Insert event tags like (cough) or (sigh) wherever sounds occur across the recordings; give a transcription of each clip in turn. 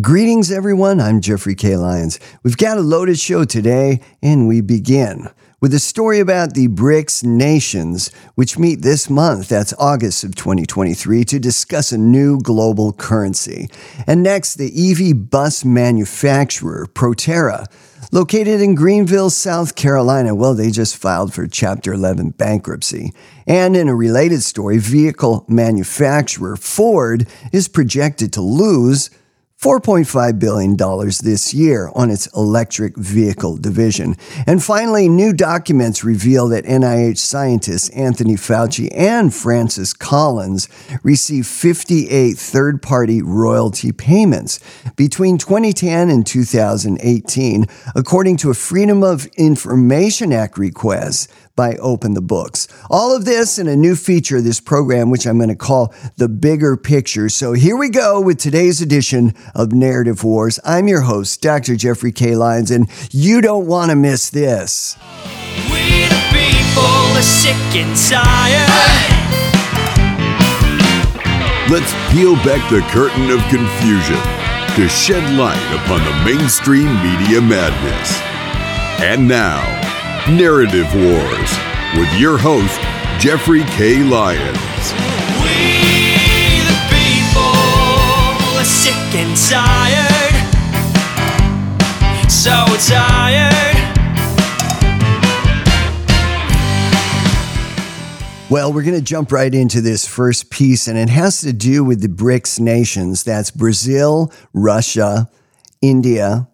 Greetings, everyone. I'm Jeffrey K. Lyons. We've got a loaded show today, and we begin with a story about the BRICS nations, which meet this month, that's August of 2023, to discuss a new global currency. And next, the EV bus manufacturer, Proterra, located in Greenville, South Carolina. Well, they just filed for Chapter 11 bankruptcy. And in a related story, vehicle manufacturer Ford is projected to lose $4.5 billion this year on its electric vehicle division. And finally, new documents reveal that NIH scientists Anthony Fauci and Francis Collins received 58 third party royalty payments between 2010 and 2018, according to a Freedom of Information Act request by Open the Books. All of this in a new feature of this program, which I'm going to call The Bigger Picture. So here we go with today's edition of Narrative Wars. I'm your host, Dr. Jeffrey K. Lyons, and you don't want to miss this. We the people are sick and tired. Let's peel back the curtain of confusion to shed light upon the mainstream media madness. And now, Narrative Wars with your host, Jeffrey K. Lyons. We the people are sick and tired. So tired. Well, we're going to jump right into this first piece, and it has to do with the BRICS nations. That's Brazil, Russia, India,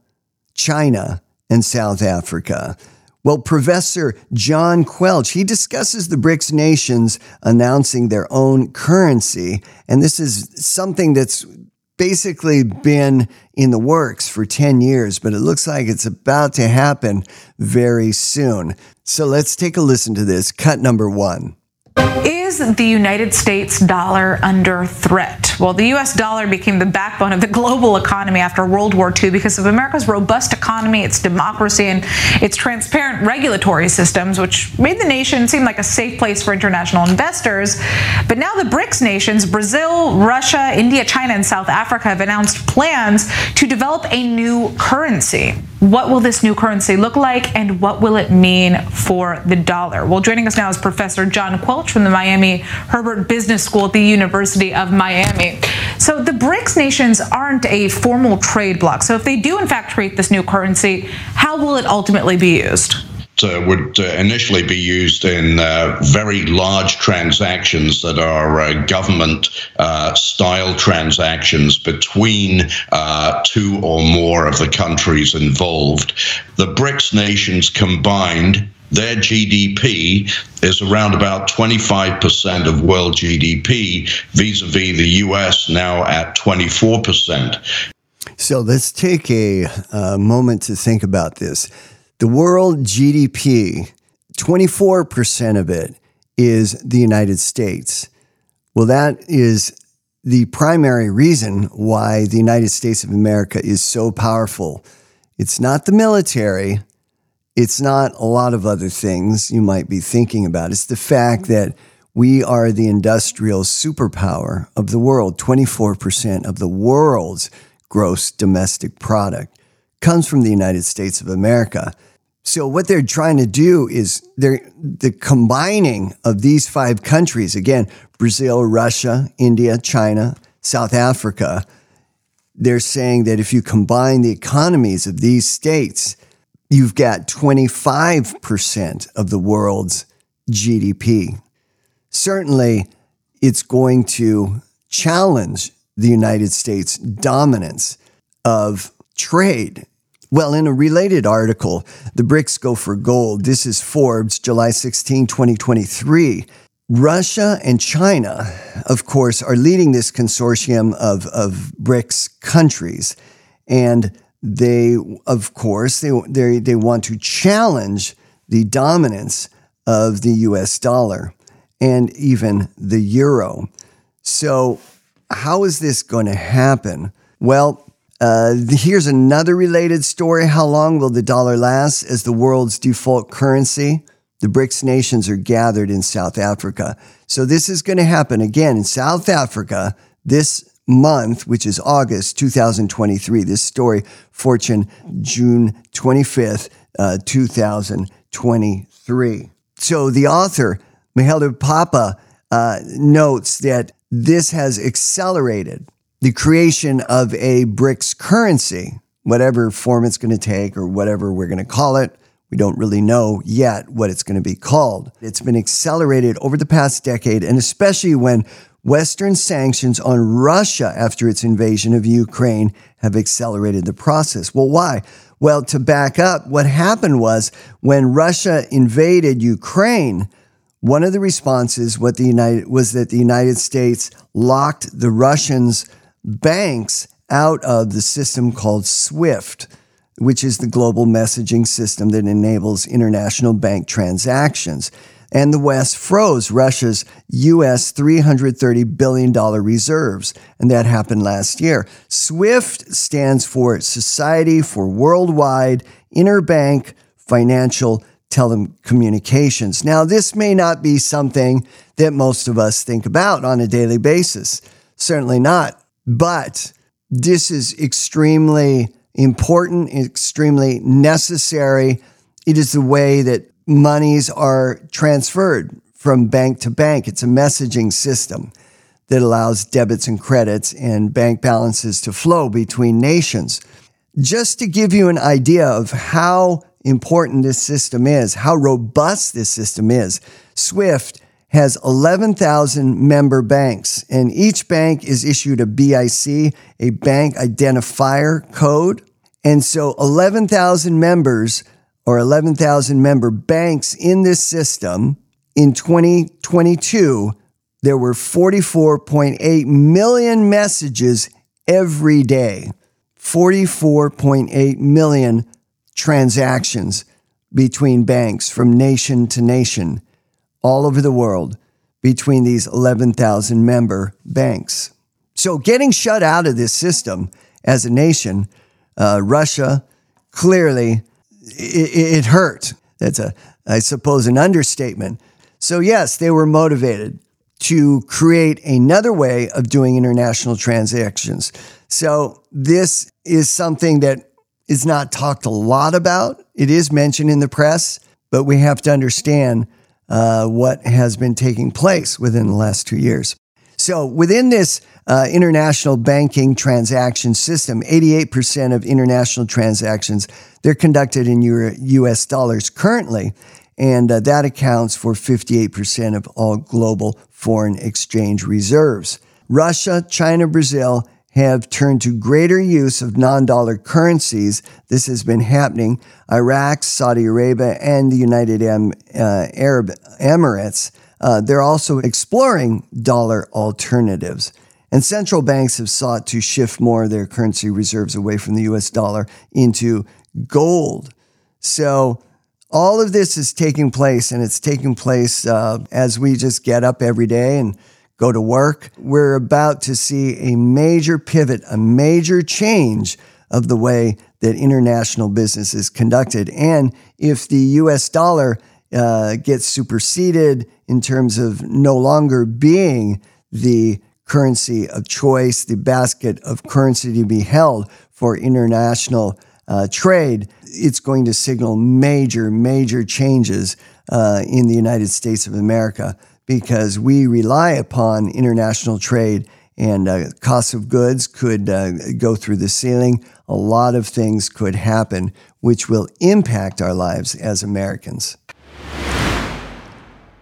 China, and South Africa. Well, Professor John Quelch, he discusses the BRICS nations announcing their own currency. And this is something that's basically been in the works for 10 years, but it looks like it's about to happen very soon. So let's take a listen to this. Cut number one. Is the United States dollar under threat? Well, the US dollar became the backbone of the global economy after World War II because of America's robust economy, its democracy, and its transparent regulatory systems, which made the nation seem like a safe place for international investors. But now the BRICS nations, Brazil, Russia, India, China, and South Africa, have announced plans to develop a new currency. What will this new currency look like, and what will it mean for the dollar? Well, joining us now is Professor John Quelch from the Miami Herbert Business School at the University of Miami. So, the BRICS nations aren't a formal trade bloc. So, if they do, in fact, create this new currency, how will it ultimately be used? uh, would uh, initially be used in uh, very large transactions that are uh, government uh, style transactions between uh, two or more of the countries involved. The BRICS nations combined their GDP is around about 25% of world GDP, vis a vis the US now at 24%. So let's take a, moment to think about this. The world GDP, 24% of it is the United States. Well, that is the primary reason why the United States of America is so powerful. It's not the military, it's not a lot of other things you might be thinking about. It's the fact that we are the industrial superpower of the world. 24% of the world's gross domestic product comes from the United States of America. So what they're trying to do is they're the combining of these five countries again, Brazil, Russia, India, China, South Africa. They're saying that if you combine the economies of these states, you've got 25% of the world's GDP. Certainly, it's going to challenge the United States' dominance of trade well, in a related article, the BRICS go for gold. This is Forbes, July 16, 2023. Russia and China, of course, are leading this consortium of, of BRICS countries. And they, of course, they, they, they want to challenge the dominance of the US dollar and even the euro. So, how is this going to happen? Well, uh, here's another related story. How long will the dollar last as the world's default currency? The BRICS nations are gathered in South Africa. So this is going to happen again in South Africa this month, which is August 2023. This story, Fortune, June 25th, uh, 2023. So the author, Mihaela Papa, uh, notes that this has accelerated the creation of a BRICS currency, whatever form it's going to take or whatever we're going to call it. We don't really know yet what it's going to be called. It's been accelerated over the past decade, and especially when Western sanctions on Russia after its invasion of Ukraine have accelerated the process. Well, why? Well, to back up, what happened was when Russia invaded Ukraine, one of the responses what the United, was that the United States locked the Russians' banks out of the system called SWIFT, which is the global messaging system that enables international bank transactions. And the West froze Russia's US $330 billion reserves, and that happened last year. SWIFT stands for Society for Worldwide Interbank Financial Telecommunications. Now, this may not be something that most of us think about on a daily basis. Certainly not. But this is extremely important, extremely necessary. It is the way that monies are transferred from bank to bank. It's a messaging system that allows debits and credits and bank balances to flow between nations. Just to give you an idea of how important this system is, how robust this system is, SWIFT has 11,000 member banks, and each bank is issued a BIC, a bank identifier code. And so 11,000 members or 11,000 member banks in this system in 2022, there were 44.8 million messages every day, 44.8 million transactions between banks from nation to nation all over the world between these 11,000 member banks. So, getting shut out of this system as a nation, uh, Russia clearly it, it hurt. That's a, I suppose, an understatement. So, yes, they were motivated to create another way of doing international transactions. So, this is something that is not talked a lot about. It is mentioned in the press, but we have to understand uh, what has been taking place within the last two years. So, within this uh, international banking transaction system, 88% of international transactions they're conducted in U.S. dollars currently, and uh, that accounts for 58% of all global foreign exchange reserves. Russia, China, Brazil have turned to greater use of non dollar currencies. This has been happening. Iraq, Saudi Arabia, and the United uh, Arab Emirates, uh, they're also exploring dollar alternatives. And central banks have sought to shift more of their currency reserves away from the US dollar into gold. So, all of this is taking place, and it's taking place uh, as we just get up every day and go to work. We're about to see a major pivot, a major change of the way that international business is conducted. And if the US dollar uh, gets superseded in terms of no longer being the currency of choice, the basket of currency to be held for international uh, trade, it's going to signal major, major changes uh, in the United States of America because we rely upon international trade and uh, costs of goods could uh, go through the ceiling. A lot of things could happen which will impact our lives as Americans.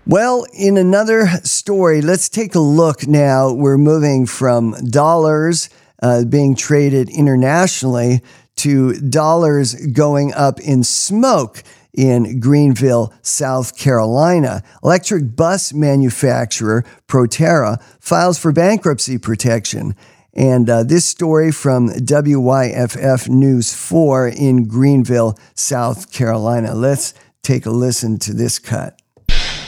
Well, in another story, let's take a look now. We're moving from dollars uh, being traded internationally to dollars going up in smoke in Greenville, South Carolina. Electric bus manufacturer Proterra files for bankruptcy protection. And uh, this story from WYFF News 4 in Greenville, South Carolina. Let's take a listen to this cut.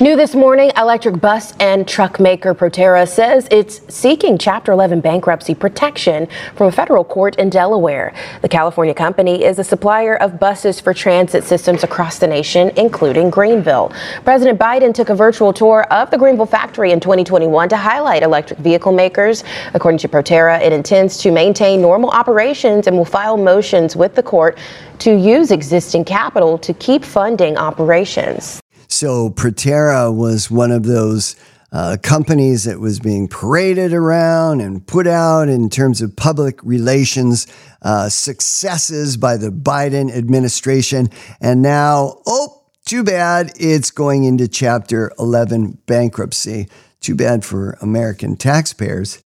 New this morning, electric bus and truck maker Proterra says it's seeking Chapter 11 bankruptcy protection from a federal court in Delaware. The California company is a supplier of buses for transit systems across the nation, including Greenville. President Biden took a virtual tour of the Greenville factory in 2021 to highlight electric vehicle makers. According to Proterra, it intends to maintain normal operations and will file motions with the court to use existing capital to keep funding operations. So Proterra was one of those uh, companies that was being paraded around and put out in terms of public relations uh, successes by the Biden administration. And now, oh, too bad it's going into Chapter 11 bankruptcy. Too bad for American taxpayers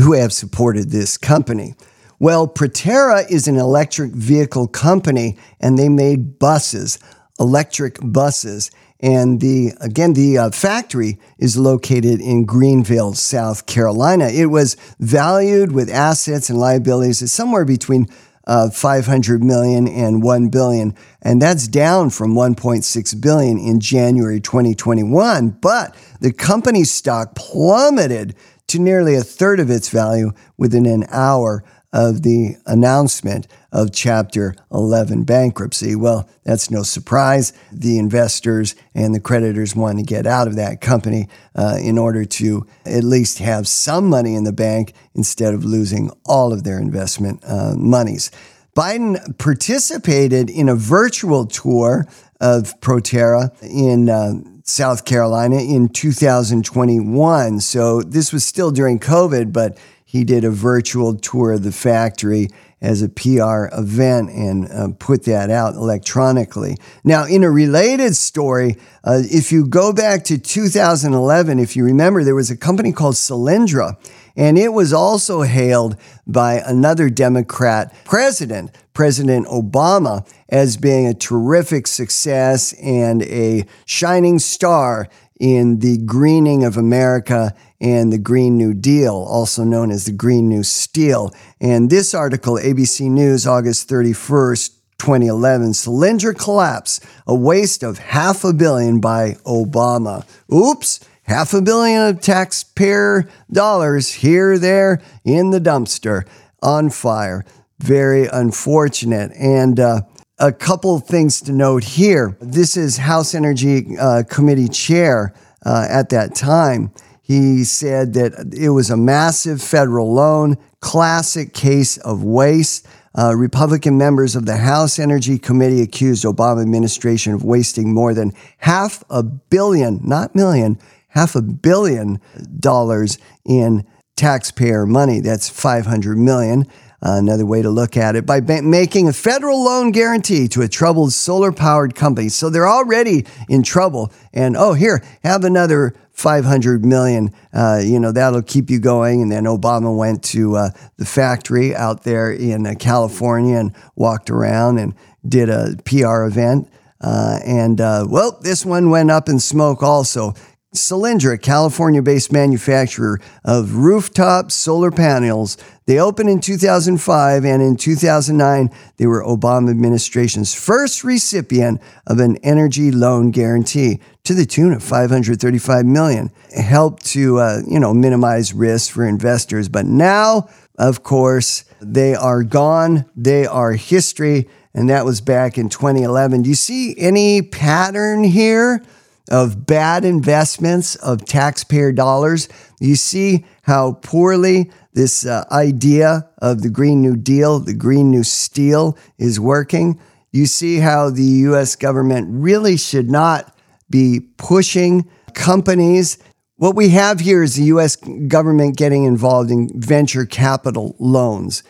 who have supported this company. Well, Proterra is an electric vehicle company and they made buses, electric buses. And the again, the uh, factory is located in Greenville, South Carolina. It was valued with assets and liabilities at somewhere between uh, 500 million and 1 billion, and that's down from 1.6 billion in January 2021. But the company's stock plummeted to nearly a third of its value within an hour of the announcement of Chapter 11 bankruptcy. Well, that's no surprise. The investors and the creditors want to get out of that company uh, in order to at least have some money in the bank instead of losing all of their investment uh, monies. Biden participated in a virtual tour of Proterra in uh, South Carolina in 2021. So this was still during COVID, but he did a virtual tour of the factory as a PR event and uh, put that out electronically. Now, in a related story, uh, if you go back to 2011, if you remember, there was a company called Solyndra, and it was also hailed by another Democrat president, President Obama, as being a terrific success and a shining star in the greening of America and the Green New Deal, also known as the Green New Steel. And this article, ABC News, August 31st, 2011, Solyndra collapse, a waste of half a billion by Obama. Oops, half a billion of taxpayer dollars here, there, in the dumpster, on fire. Very unfortunate. And uh, a couple things to note here. This is House Energy uh, Committee Chair uh, at that time. He said that it was a massive federal loan, classic case of waste. Uh, Republican members of the House Energy Committee accused Obama administration of wasting more than half a billion, not million, half a billion dollars in taxpayer money. That's 500 million. Another way to look at it by ba- making a federal loan guarantee to a troubled solar powered company. So they're already in trouble. And oh, here, have another 500 million. Uh, you know, that'll keep you going. And then Obama went to uh, the factory out there in uh, California and walked around and did a PR event. Uh, and uh, well, this one went up in smoke also. Solyndra, California based manufacturer of rooftop solar panels. They opened in 2005 and in 2009, they were Obama administration's first recipient of an energy loan guarantee to the tune of 535 million. It helped to, uh, you know, minimize risk for investors. But now, of course, they are gone. They are history. And that was back in 2011. Do you see any pattern here? Of bad investments of taxpayer dollars. You see how poorly this uh, idea of the Green New Deal, the Green New Steel, is working. You see how the US government really should not be pushing companies. What we have here is the US government getting involved in venture capital loans.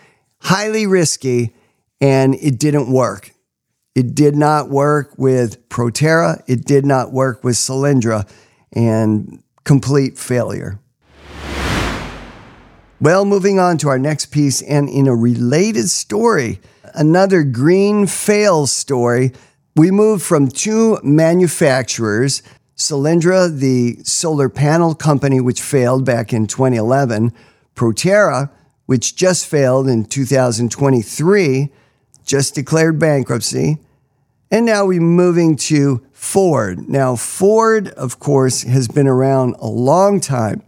Highly risky, and it didn't work. It did not work with Proterra. It did not work with Solyndra and complete failure. Well, moving on to our next piece, and in a related story, another green fail story. We moved from two manufacturers, Solyndra, the solar panel company, which failed back in 2011, Proterra, which just failed in 2023, just declared bankruptcy. And now we're moving to Ford. Now, Ford, of course, has been around a long time,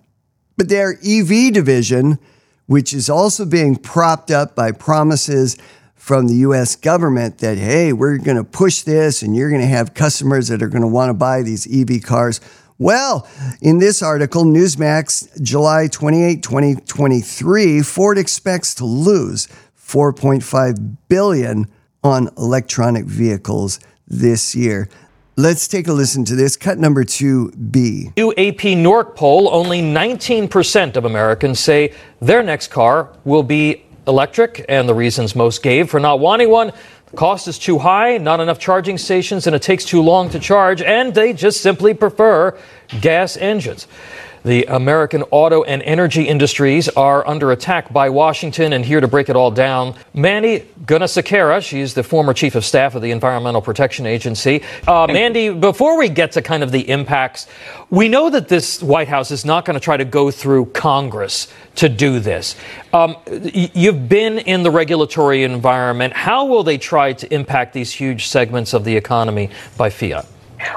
but their EV division, which is also being propped up by promises from the US government that, hey, we're going to push this and you're going to have customers that are going to want to buy these EV cars. Well, in this article, Newsmax, July 28, 2023, Ford expects to lose 4.5 billion on electronic vehicles this year. Let's take a listen to this. Cut number 2B. New AP-NORC poll, only 19% of Americans say their next car will be electric, and the reasons most gave for not wanting one the cost is too high, not enough charging stations, and it takes too long to charge, and they just simply prefer gas engines. The American auto and energy industries are under attack by Washington, and here to break it all down, Mandy Gunasekara. She's the former chief of staff of the Environmental Protection Agency. Uh, Mandy, before we get to kind of the impacts, we know that this White House is not going to try to go through Congress to do this. Um, you've been in the regulatory environment. How will they try to impact these huge segments of the economy by fiat?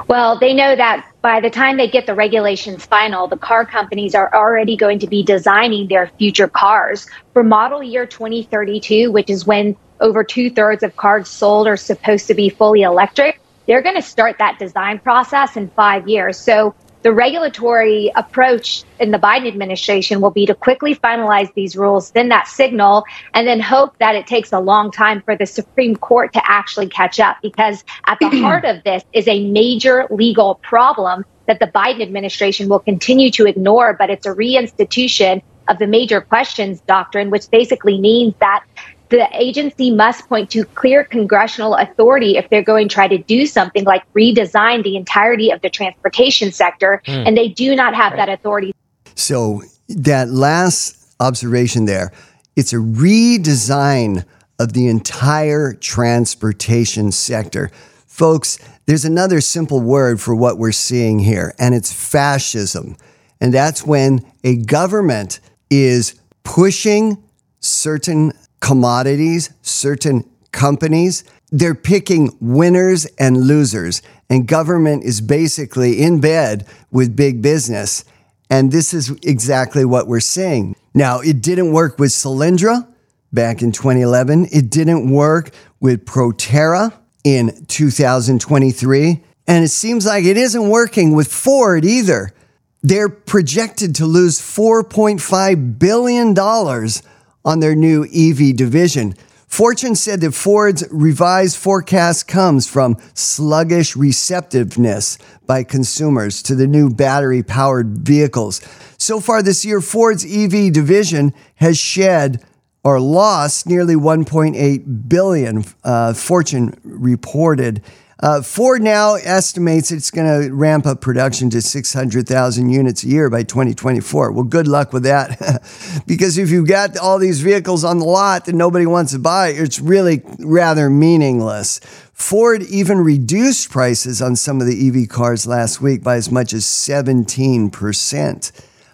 Well, they know that by the time they get the regulations final, the car companies are already going to be designing their future cars for model year 2032, which is when over two thirds of cars sold are supposed to be fully electric. They're going to start that design process in five years. So the regulatory approach in the Biden administration will be to quickly finalize these rules, then that signal, and then hope that it takes a long time for the Supreme Court to actually catch up. Because at the (clears throat) heart of this is a major legal problem that the Biden administration will continue to ignore, but it's a reinstitution of the major questions doctrine, which basically means that the agency must point to clear congressional authority if they're going to try to do something like redesign the entirety of the transportation sector, mm. and they do not have that authority. So, that last observation there, it's a redesign of the entire transportation sector. Folks, there's another simple word for what we're seeing here, and it's fascism. And that's when a government is pushing certain commodities, certain companies. They're picking winners and losers, and government is basically in bed with big business. And this is exactly what we're seeing. Now, it didn't work with Solyndra back in 2011. It didn't work with Proterra in 2023. And it seems like it isn't working with Ford either. They're projected to lose $4.5 billion on their new EV division. Fortune said that Ford's revised forecast comes from sluggish receptiveness by consumers to the new battery powered vehicles. So far this year, Ford's EV division has shed or lost nearly 1.8 billion, uh, Fortune reported. Uh, Ford now estimates it's going to ramp up production to 600,000 units a year by 2024. Well, good luck with that. (laughs) because if you've got all these vehicles on the lot that nobody wants to buy, it's really rather meaningless. Ford even reduced prices on some of the EV cars last week by as much as 17%.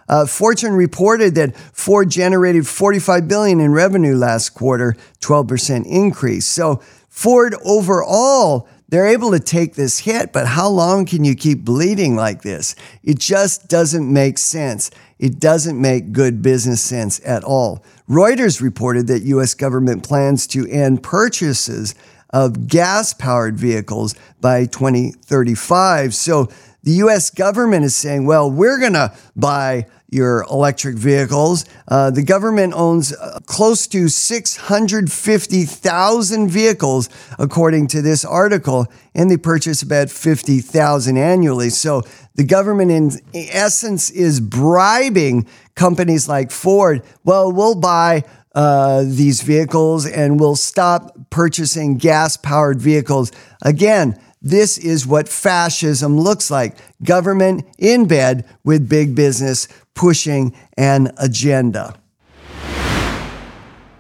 Uh, Fortune reported that Ford generated 45 billion in revenue last quarter, 12% increase. So Ford overall they're able to take this hit, but how long can you keep bleeding like this? It just doesn't make sense. It doesn't make good business sense at all. Reuters reported that US government plans to end purchases of gas powered vehicles by 2035. So the US government is saying, well, we're going to buy your electric vehicles. Uh, the government owns uh, close to 650,000 vehicles, according to this article, and they purchase about 50,000 annually. So the government, in essence, is bribing companies like Ford. Well, we'll buy. Uh, these vehicles and we'll stop purchasing gas powered vehicles. Again, this is what fascism looks like government in bed with big business pushing an agenda.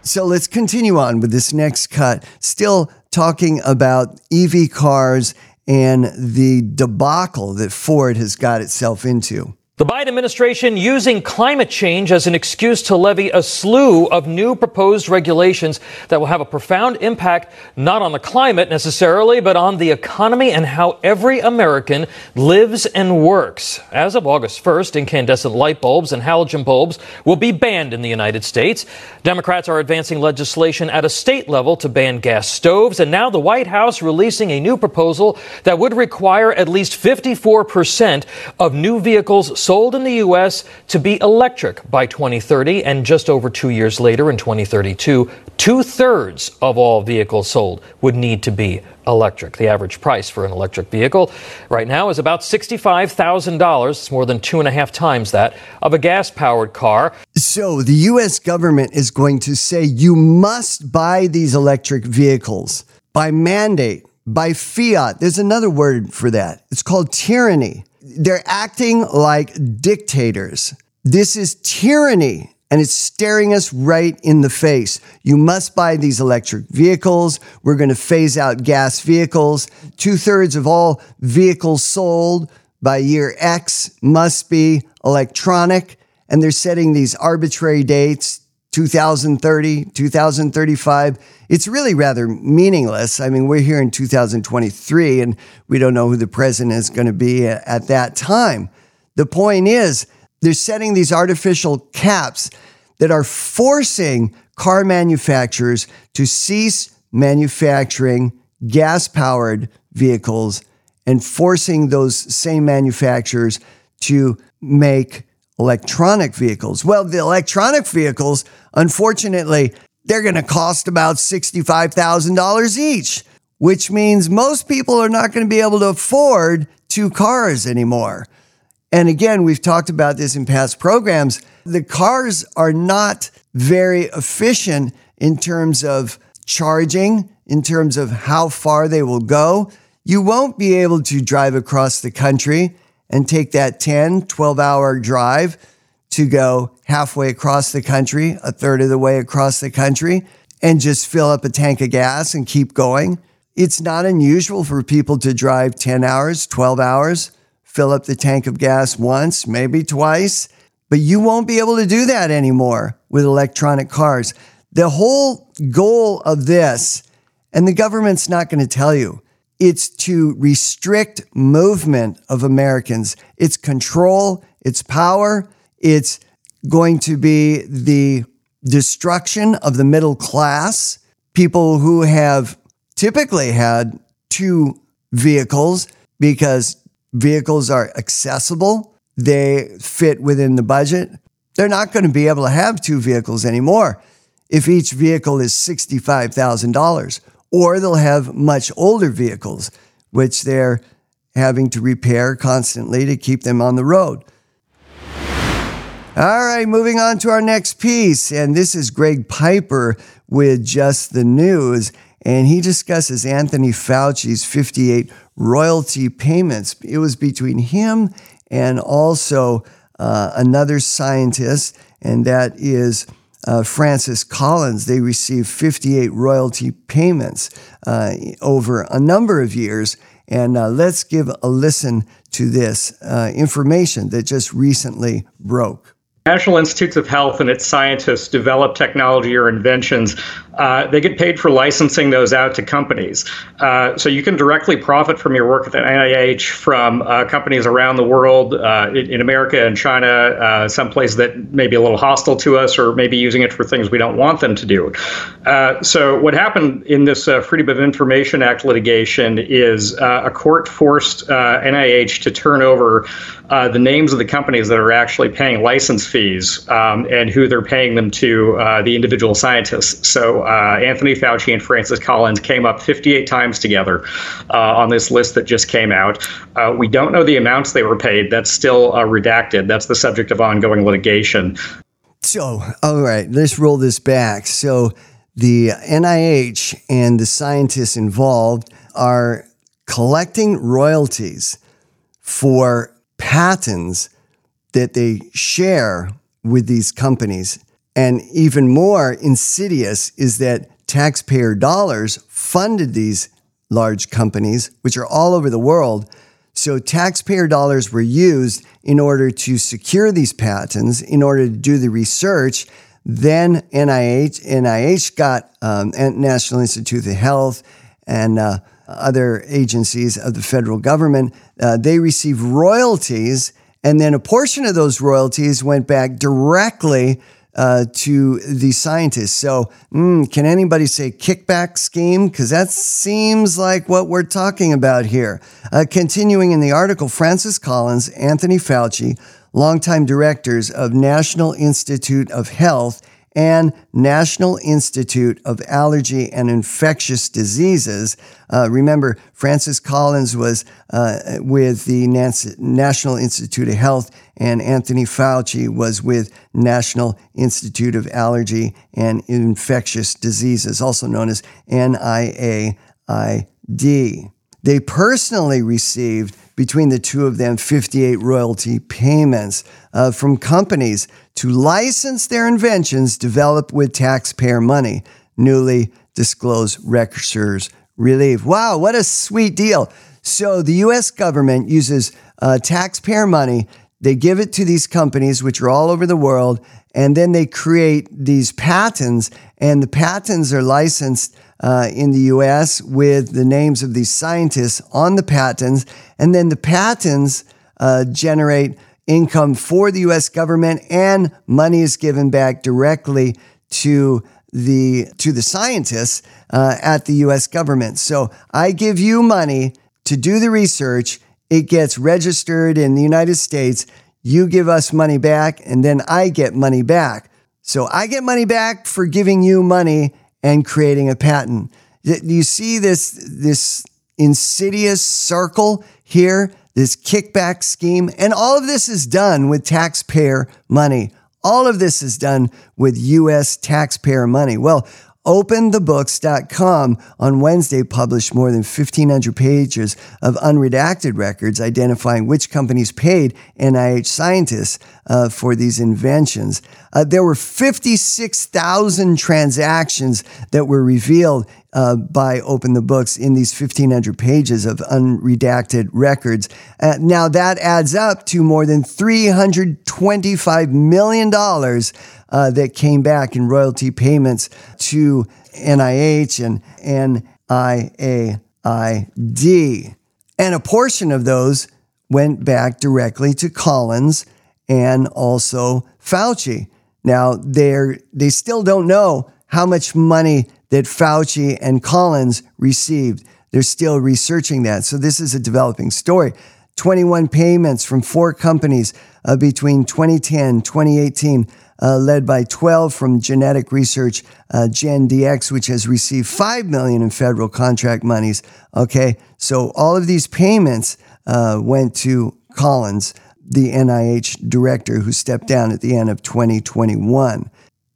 So let's continue on with this next cut, still talking about EV cars and the debacle that Ford has got itself into. The Biden administration using climate change as an excuse to levy a slew of new proposed regulations that will have a profound impact not on the climate necessarily, but on the economy and how every American lives and works. As of August 1st, incandescent light bulbs and halogen bulbs will be banned in the United States. Democrats are advancing legislation at a state level to ban gas stoves, and now the White House releasing a new proposal that would require at least 54% of new vehicles sold in the U.S. to be electric by 2030, and just over two years later, in 2032, two thirds of all vehicles sold would need to be electric. The average price for an electric vehicle right now is about $65,000. It's more than two and a half times that of a gas powered car. So the US government is going to say you must buy these electric vehicles by mandate, by fiat. There's another word for that. It's called tyranny. They're acting like dictators. This is tyranny and it's staring us right in the face. You must buy these electric vehicles. We're going to phase out gas vehicles. Two thirds of all vehicles sold by year X must be electronic. And they're setting these arbitrary dates 2030, 2035. It's really rather meaningless. I mean, we're here in 2023 and we don't know who the president is going to be at that time. The point is, they're setting these artificial caps that are forcing car manufacturers to cease manufacturing gas powered vehicles and forcing those same manufacturers to make electronic vehicles. Well, the electronic vehicles, unfortunately, they're going to cost about $65,000 each, which means most people are not going to be able to afford two cars anymore. And again, we've talked about this in past programs. The cars are not very efficient in terms of charging, in terms of how far they will go. You won't be able to drive across the country and take that 10, 12 hour drive to go halfway across the country, a third of the way across the country, and just fill up a tank of gas and keep going. It's not unusual for people to drive 10 hours, 12 hours fill up the tank of gas once, maybe twice, but you won't be able to do that anymore with electronic cars. The whole goal of this, and the government's not going to tell you, it's to restrict movement of Americans. It's control, it's power, it's going to be the destruction of the middle class, people who have typically had two vehicles because vehicles are accessible, they fit within the budget. They're not going to be able to have two vehicles anymore if each vehicle is $65,000, or they'll have much older vehicles, which they're having to repair constantly to keep them on the road. All right, moving on to our next piece. And this is Greg Piper with Just the News. And he discusses Anthony Fauci's 58 royalty payments. It was between him and also uh, another scientist, and that is uh, Francis Collins. They received 58 royalty payments uh, over a number of years. And uh, let's give a listen to this uh, information that just recently broke. National Institutes of Health and its scientists develop technology or inventions, uh, they get paid for licensing those out to companies. Uh, so you can directly profit from your work at the NIH from uh, companies around the world, uh, in, in, America and China, uh, some places that may be a little hostile to us or maybe using it for things we don't want them to do. So what happened in this Freedom of Information Act litigation is a court forced NIH to turn over the names of the companies that are actually paying license fees um, and who they're paying them to the individual scientists. So uh, Anthony Fauci and Francis Collins came up 58 times together uh, on this list that just came out. Uh, we don't know the amounts they were paid. That's still uh, redacted. That's the subject of ongoing litigation. So, all right, let's roll this back. So, the NIH and the scientists involved are collecting royalties for patents that they share with these companies. And even more insidious is that taxpayer dollars funded these large companies, which are all over the world, So taxpayer dollars were used in order to secure these patents, in order to do the research. Then NIH, NIH got um, National Institute of Health and uh, other agencies of the federal government. Uh, they received royalties, and then a portion of those royalties went back directly uh, to the scientists. So, mm, can anybody say kickback scheme? Because that seems like what we're talking about here. Uh, continuing in the article, Francis Collins, Anthony Fauci, longtime directors of National Institute of Health and National Institute of Allergy and Infectious Diseases. Uh, remember, Francis Collins was uh, with the National Institute of Health, and Anthony Fauci was with National Institute of Allergy and Infectious Diseases, also known as NIAID. They personally received between the two of them 58 royalty payments uh, from companies to license their inventions developed with taxpayer money, newly disclosed records relief. Wow, what a sweet deal. So the US government uses uh, taxpayer money, they give it to these companies, which are all over the world, and then they create these patents, and the patents are licensed uh, in the US with the names of these scientists on the patents. And then the patents uh, generate income for the US government and money is given back directly to the to the scientists uh, at the US government. So I give you money to do the research, it gets registered in the United States, you give us money back and then I get money back. So I get money back for giving you money and creating a patent. You see this, this insidious circle here, this kickback scheme, and all of this is done with taxpayer money. All of this is done with US taxpayer money. Well, OpenTheBooks.com on Wednesday published more than 1,500 pages of unredacted records identifying which companies paid NIH scientists uh, for these inventions. Uh, there were 56,000 transactions that were revealed uh, by Open the Books in these 1,500 pages of unredacted records. Uh, now, that adds up to more than $325 million uh, that came back in royalty payments to NIH and NIAID. And a portion of those went back directly to Collins and also Fauci. Now, they're, they still don't know how much money that Fauci and Collins received. They're still researching that. So, this is a developing story. 21 payments from four companies uh, between 2010 2018 uh, led by 12 from genetic research, uh, GenDx, which has received 5 million in federal contract monies. Okay, so all of these payments uh, went to Collins, the NIH director who stepped down at the end of 2021.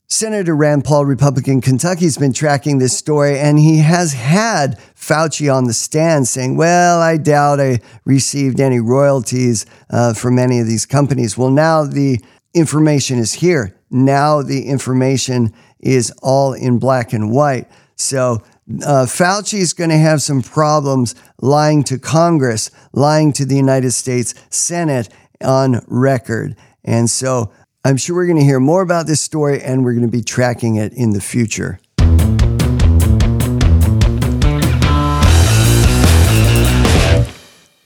Senator Rand Paul, Republican Kentucky, has been tracking this story, and he has had Fauci on the stand saying, Well, I doubt I received any royalties uh, from any of these companies. Well, now the information is here. Now the information is all in black and white. So uh, Fauci is going to have some problems lying to Congress, lying to the United States Senate on record. And so I'm sure we're going to hear more about this story and we're going to be tracking it in the future.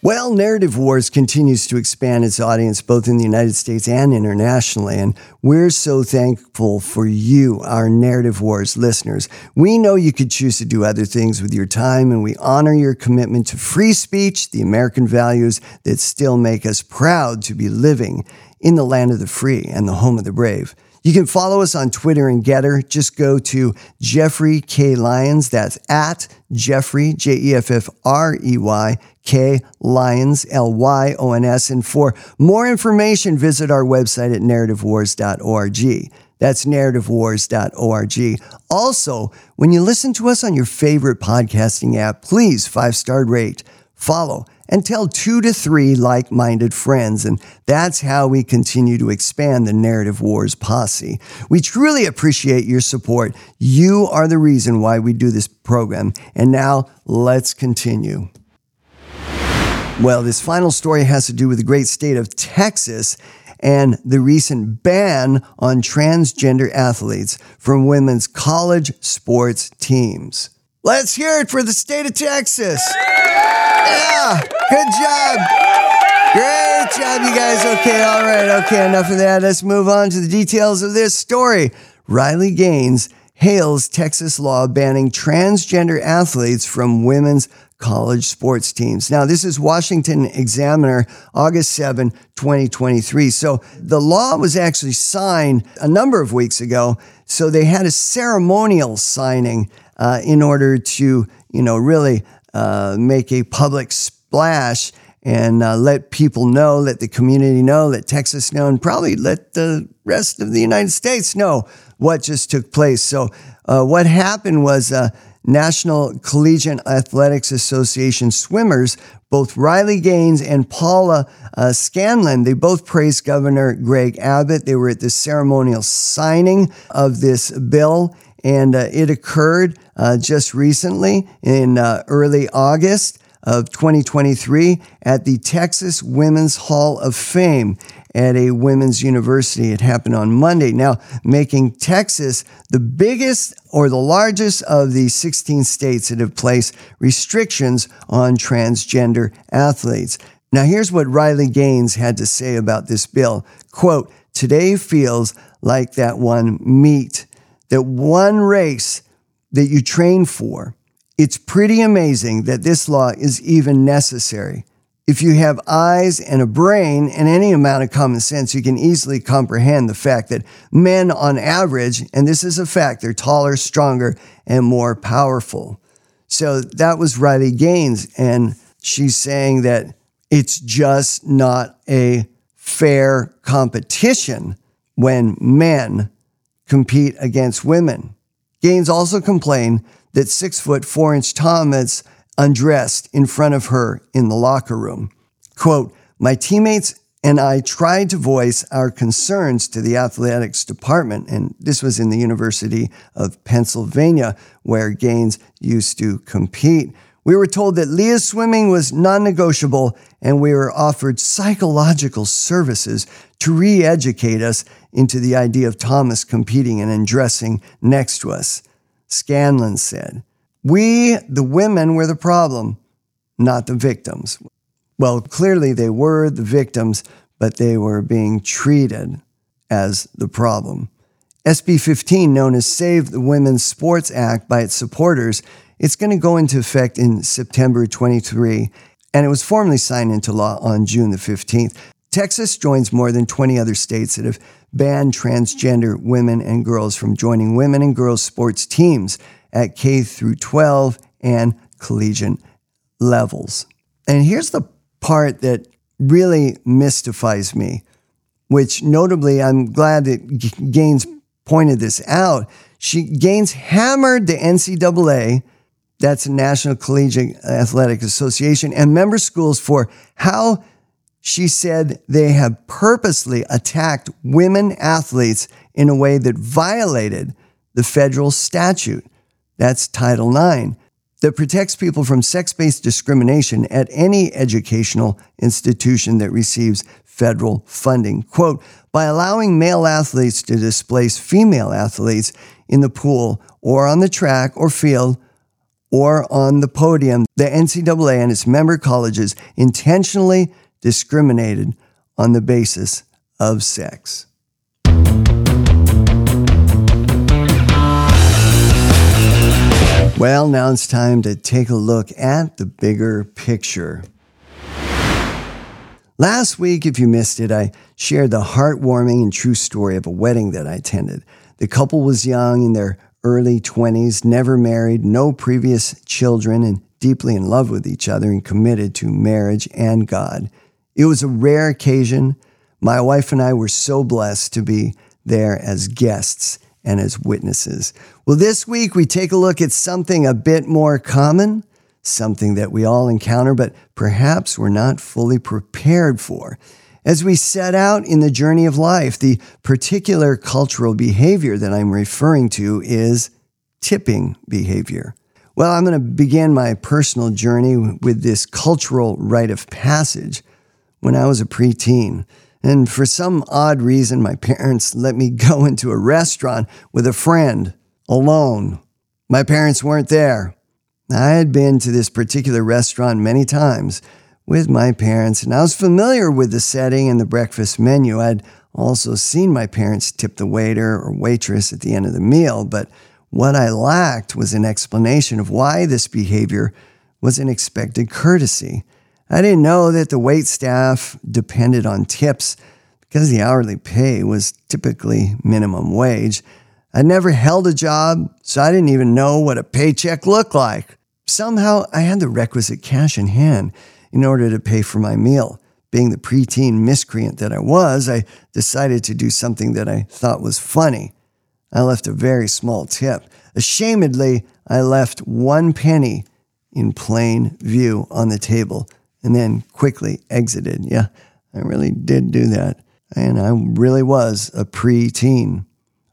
Well, Narrative Wars continues to expand its audience both in the United States and internationally, and we're so thankful for you, our Narrative Wars listeners. We know you could choose to do other things with your time, and we honor your commitment to free speech, the American values that still make us proud to be living in the land of the free and the home of the brave. You can follow us on Twitter and Gettr. Just go to Jeffrey K. Lyons. That's at Jeffrey, J E F F R E Y, K Lyons, L Y O N S. And for more information, visit our website at narrativewars.org. That's narrativewars.org. Also, when you listen to us on your favorite podcasting app, please five star rate, follow, and tell two to three like minded friends. And that's how we continue to expand the Narrative Wars posse. We truly appreciate your support. You are the reason why we do this program. And now let's continue. Well, this final story has to do with the great state of Texas and the recent ban on transgender athletes from women's college sports teams. Let's hear it for the state of Texas. Yeah, good job. Great job, you guys. Okay, all right, okay, enough of that. Let's move on to the details of this story. Riley Gaines hails Texas law banning transgender athletes from women's college sports teams. Now, this is Washington Examiner, August 7, 2023. So the law was actually signed a number of weeks ago. So they had a ceremonial signing uh, in order to, you know, really uh, make a public splash and uh, let people know, let the community know, let Texas know, and probably let the rest of the United States know what just took place. So, uh, what happened was uh, National Collegiate Athletics Association swimmers, both Riley Gaines and Paula uh, Scanlan, they both praised Governor Greg Abbott. They were at the ceremonial signing of this bill, and uh, it occurred uh, just recently in uh, early August of 2023 at the Texas Women's Hall of Fame at a women's university. It happened on Monday. Now, making Texas the biggest or the largest of the 16 states that have placed restrictions on transgender athletes. Now, here's what Riley Gaines had to say about this bill. Quote, today feels like that one meet, that one race that you train for. It's pretty amazing that this law is even necessary. If you have eyes and a brain and any amount of common sense, you can easily comprehend the fact that men, on average, and this is a fact, they're taller, stronger, and more powerful. So that was Riley Gaines, and she's saying that it's just not a fair competition when men compete against women. Gaines also complained that six foot four inch Thomas undressed in front of her in the locker room. Quote, my teammates and I tried to voice our concerns to the athletics department, and this was in the University of Pennsylvania, where Gaines used to compete. We were told that Lia's swimming was non negotiable, and we were offered psychological services to re educate us into the idea of Thomas competing and undressing next to us. Scanlan said. We, the women, were the problem, not the victims. Well, clearly they were the victims, but they were being treated as the problem. SB 15, known as Save the Women's Sports Act by its supporters, it's going to go into effect in September 23, and it was formally signed into law on June the 15th. Texas joins more than 20 other states that have banned transgender women and girls from joining women and girls sports teams at K through 12 and collegiate levels. And here's the part that really mystifies me, which notably I'm glad that Gaines pointed this out. She Gaines hammered the NCAA, that's National Collegiate Athletic Association, and member schools for how she said they have purposely attacked women athletes in a way that violated the federal statute. That's Title IX that protects people from sex based discrimination at any educational institution that receives federal funding. Quote, by allowing male athletes to displace female athletes in the pool or on the track or field or on the podium, the NCAA and its member colleges intentionally discriminated on the basis of sex. Well, now it's time to take a look at the bigger picture. Last week, if you missed it, I shared the heartwarming and true story of a wedding that I attended. The couple was young in their early 20s, never married, no previous children, and deeply in love with each other and committed to marriage and God. It was a rare occasion. My wife and I were so blessed to be there as guests and as witnesses. Well, this week we take a look at something a bit more common, something that we all encounter, but perhaps we're not fully prepared for. As we set out in the journey of life, the particular cultural behavior that I'm referring to is tipping behavior. Well, I'm going to begin my personal journey with this cultural rite of passage when I was a preteen. And for some odd reason, my parents let me go (laughs) into a restaurant with a friend alone. My parents weren't there. I had been to this particular restaurant many times with my parents, and I was familiar with the setting and the breakfast menu. I'd also seen my parents tip the waiter or waitress at the end of the meal, but what I lacked was an explanation of why this behavior was an expected courtesy. I didn't know that the wait staff depended on tips because the hourly pay was typically minimum wage. I never held a job, so I didn't even know what a paycheck looked like. Somehow I had the requisite cash in hand in order to pay for my meal. Being the preteen miscreant that I was, I decided to do something that I thought was funny. I left a very small tip. Ashamedly, I left one penny in plain view on the table and then quickly exited. Yeah, I really did do that. And I really was a preteen.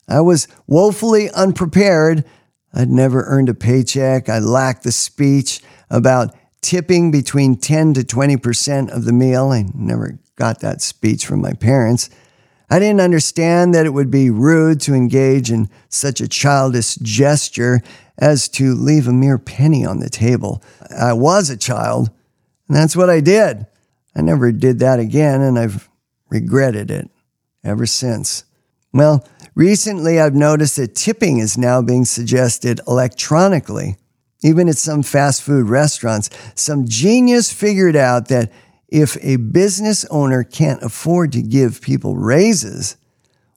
I was woefully unprepared. I'd never earned a paycheck. I lacked the speech about tipping between 10 to 20% of the meal. I never got that speech from my parents. I didn't understand that it would be rude to engage in such a childish gesture as to leave a mere penny on the table. I was a child, and that's what I did. I never did that again, and I've regretted it ever since. Well, recently I've noticed that tipping is now being suggested electronically. Even at some fast food restaurants, some genius figured out that if a business owner can't afford to give people raises,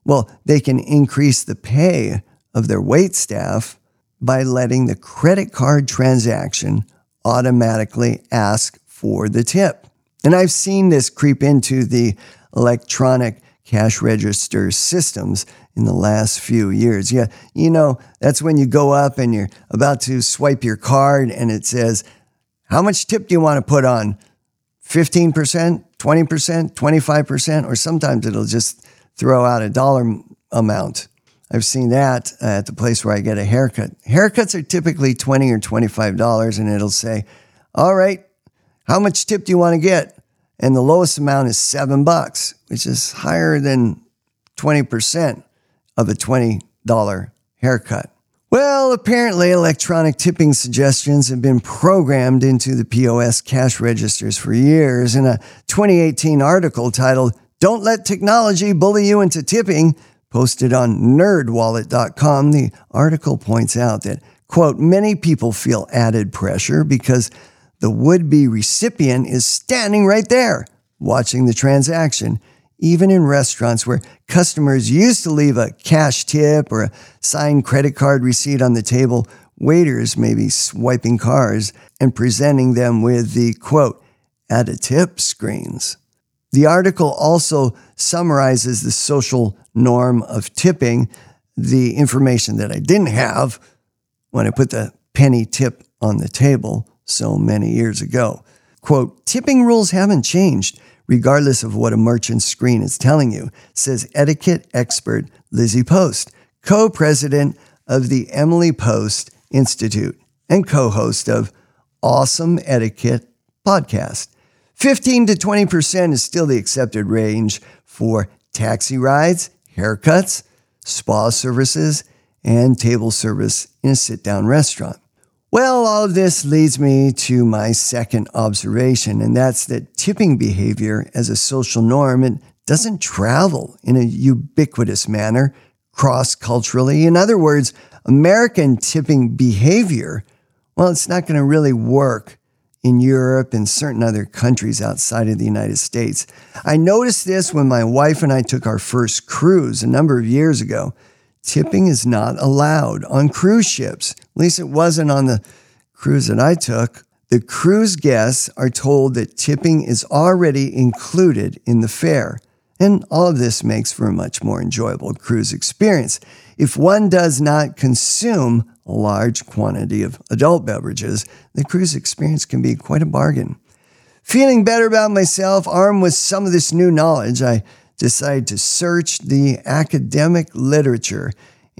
well, they can increase the pay of their wait staff by letting the credit card transaction automatically ask for the tip. And I've seen this creep into the electronic cash register systems in the last few years. Yeah, you know, that's when you go up and you're about to swipe your card and it says, How much tip do you want to put on? 15%, 20%, 25%, or sometimes it'll just throw out a dollar amount. I've seen that at the place where I get a haircut. Haircuts are typically 20 or $25, and it'll say, All right, how much tip do you want to get? And the lowest amount is seven bucks, which is higher than 20% of a $20 haircut. Well, apparently, electronic tipping suggestions have been programmed into the POS cash registers for years. In a 2018 article titled, Don't Let Technology Bully You into Tipping, posted on nerdwallet.com, the article points out that, quote, many people feel added pressure because the would be recipient is standing right there watching the transaction even in restaurants where customers used to leave a cash tip or a signed credit card receipt on the table, waiters may be swiping cards and presenting them with the quote, add a tip screens. The article also summarizes the social norm of tipping, the information that I didn't have when I put the penny tip on the table so many years ago. Quote, tipping rules haven't changed regardless of what a merchant's screen is telling you, says etiquette expert Lizzie Post, co president of the Emily Post Institute and co host of Awesome Etiquette podcast. 15 to 20% is still the accepted range for taxi rides, haircuts, spa services, and table service in a sit down restaurant. Well, all of this leads me to my second observation, and that's that tipping behavior as a social norm it doesn't travel in a ubiquitous manner cross culturally. In other words, American tipping behavior, well, it's not going to really work in Europe and certain other countries outside of the United States. I noticed this when my wife and I took our first cruise a number of years ago. Tipping is not allowed on cruise ships. At least it wasn't on the cruise that I took. The cruise guests are told that tipping is already included in the fare. And all of this makes for a much more enjoyable cruise experience. If one does not consume a large quantity of adult beverages, the cruise experience can be quite a bargain. Feeling better about myself, armed with some of this new knowledge, I decided to search the academic literature.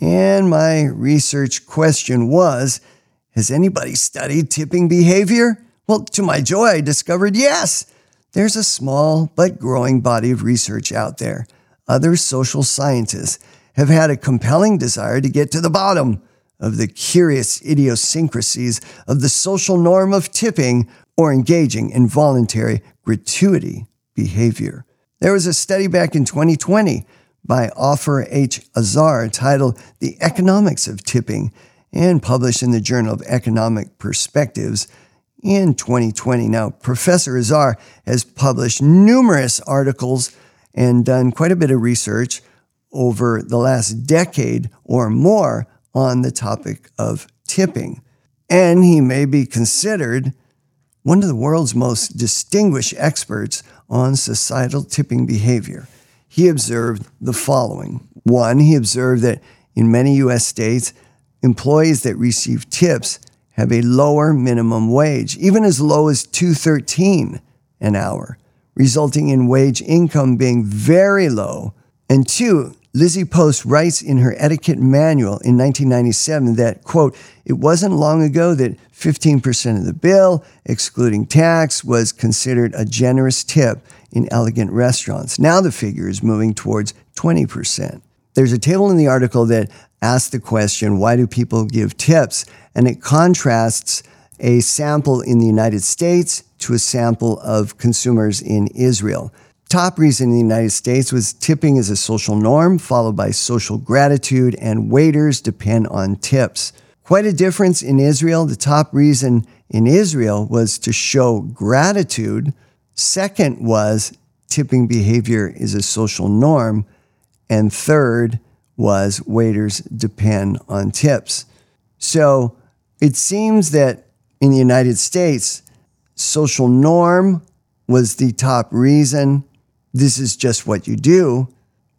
And my research question was Has anybody studied tipping behavior? Well, to my joy, I discovered yes. There's a small but growing body of research out there. Other social scientists have had a compelling desire to get to the bottom of the curious idiosyncrasies of the social norm of tipping or engaging in voluntary gratuity behavior. There was a study back in 2020 by Ofer H. Azar titled The Economics of Tipping and published in the Journal of Economic Perspectives in 2020. Now, Professor Azar has published numerous articles and done quite a bit of research over the last decade or more on the topic of tipping. And he may be considered one of the world's most distinguished experts on societal tipping behavior. He observed the following. One, he observed that in many US states, employees that receive tips have a lower minimum wage, even as low as 213 an hour, resulting in wage income being very low. And two, Lizzie Post writes in her etiquette manual in 1997 that, quote, it wasn't long ago that 15% of the bill, excluding tax, was considered a generous tip in elegant restaurants. Now the figure is moving towards 20%. There's a table in the article that asks the question, why do people give tips? And it contrasts a sample in the United States to a sample of consumers in Israel. Top reason in the United States was tipping is a social norm, followed by social gratitude, and waiters depend on tips. Quite a difference in Israel. The top reason in Israel was to show gratitude. Second was tipping behavior is a social norm. And third was waiters depend on tips. So it seems that in the United States, social norm was the top reason this is just what you do.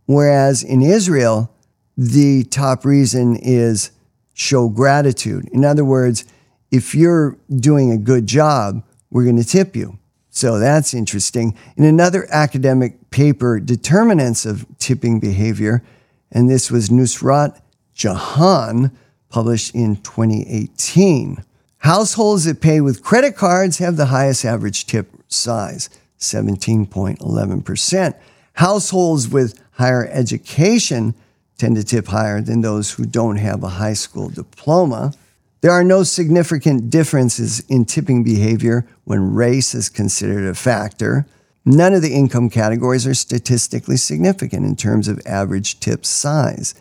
Whereas in Israel, the top reason is show gratitude. In other words, if you're doing a good job, we're going to tip you. So that's interesting. In another academic paper, Determinants of Tipping Behavior, and this was Nusrat Jahan, published in 2018. Households that pay with credit cards have the highest average tip size. 17.11%. Households with higher education tend to tip higher than those who don't have a high school diploma. There are no significant differences in tipping behavior when race is considered a factor. None of the income categories are statistically significant in terms of average tip size.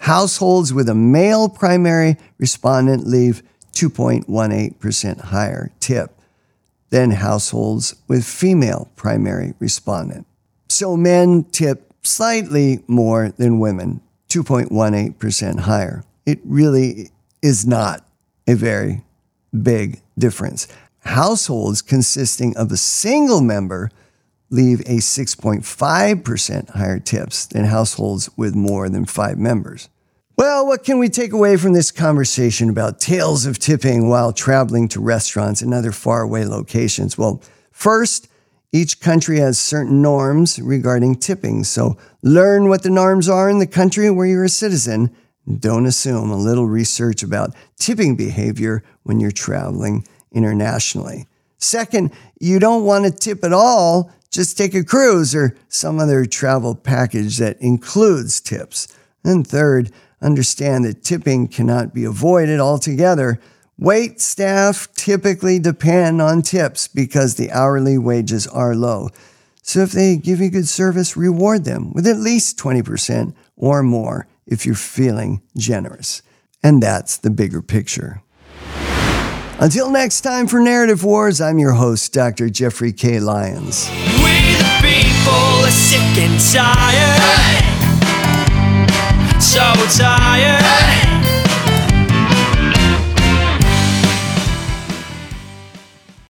Households with a male primary respondent leave 2.18% higher tip than households with female primary respondent. So men tip slightly more than women, 2.18% higher. It really is not a very big difference. Households consisting of a single member leave a 6.5% higher tips than households with more than five members. Well, what can we take away from this conversation about tales of tipping while traveling to restaurants and other faraway locations? Well, first, each country has certain norms regarding tipping. So learn what the norms are in the country where you're a citizen. Don't assume a little research about tipping behavior when you're traveling internationally. Second, you don't want to tip at all. Just take a cruise or some other travel package that includes tips. And third, understand that tipping cannot be avoided altogether. Wait staff typically depend on tips because the hourly wages are low. So if they give you good service, reward them with at least 20% or more if you're feeling generous. And that's the bigger picture. Until next time for Narrative Wars, I'm your host, Dr. Jeffrey K. Lyons. We the people are sick and tired so tired.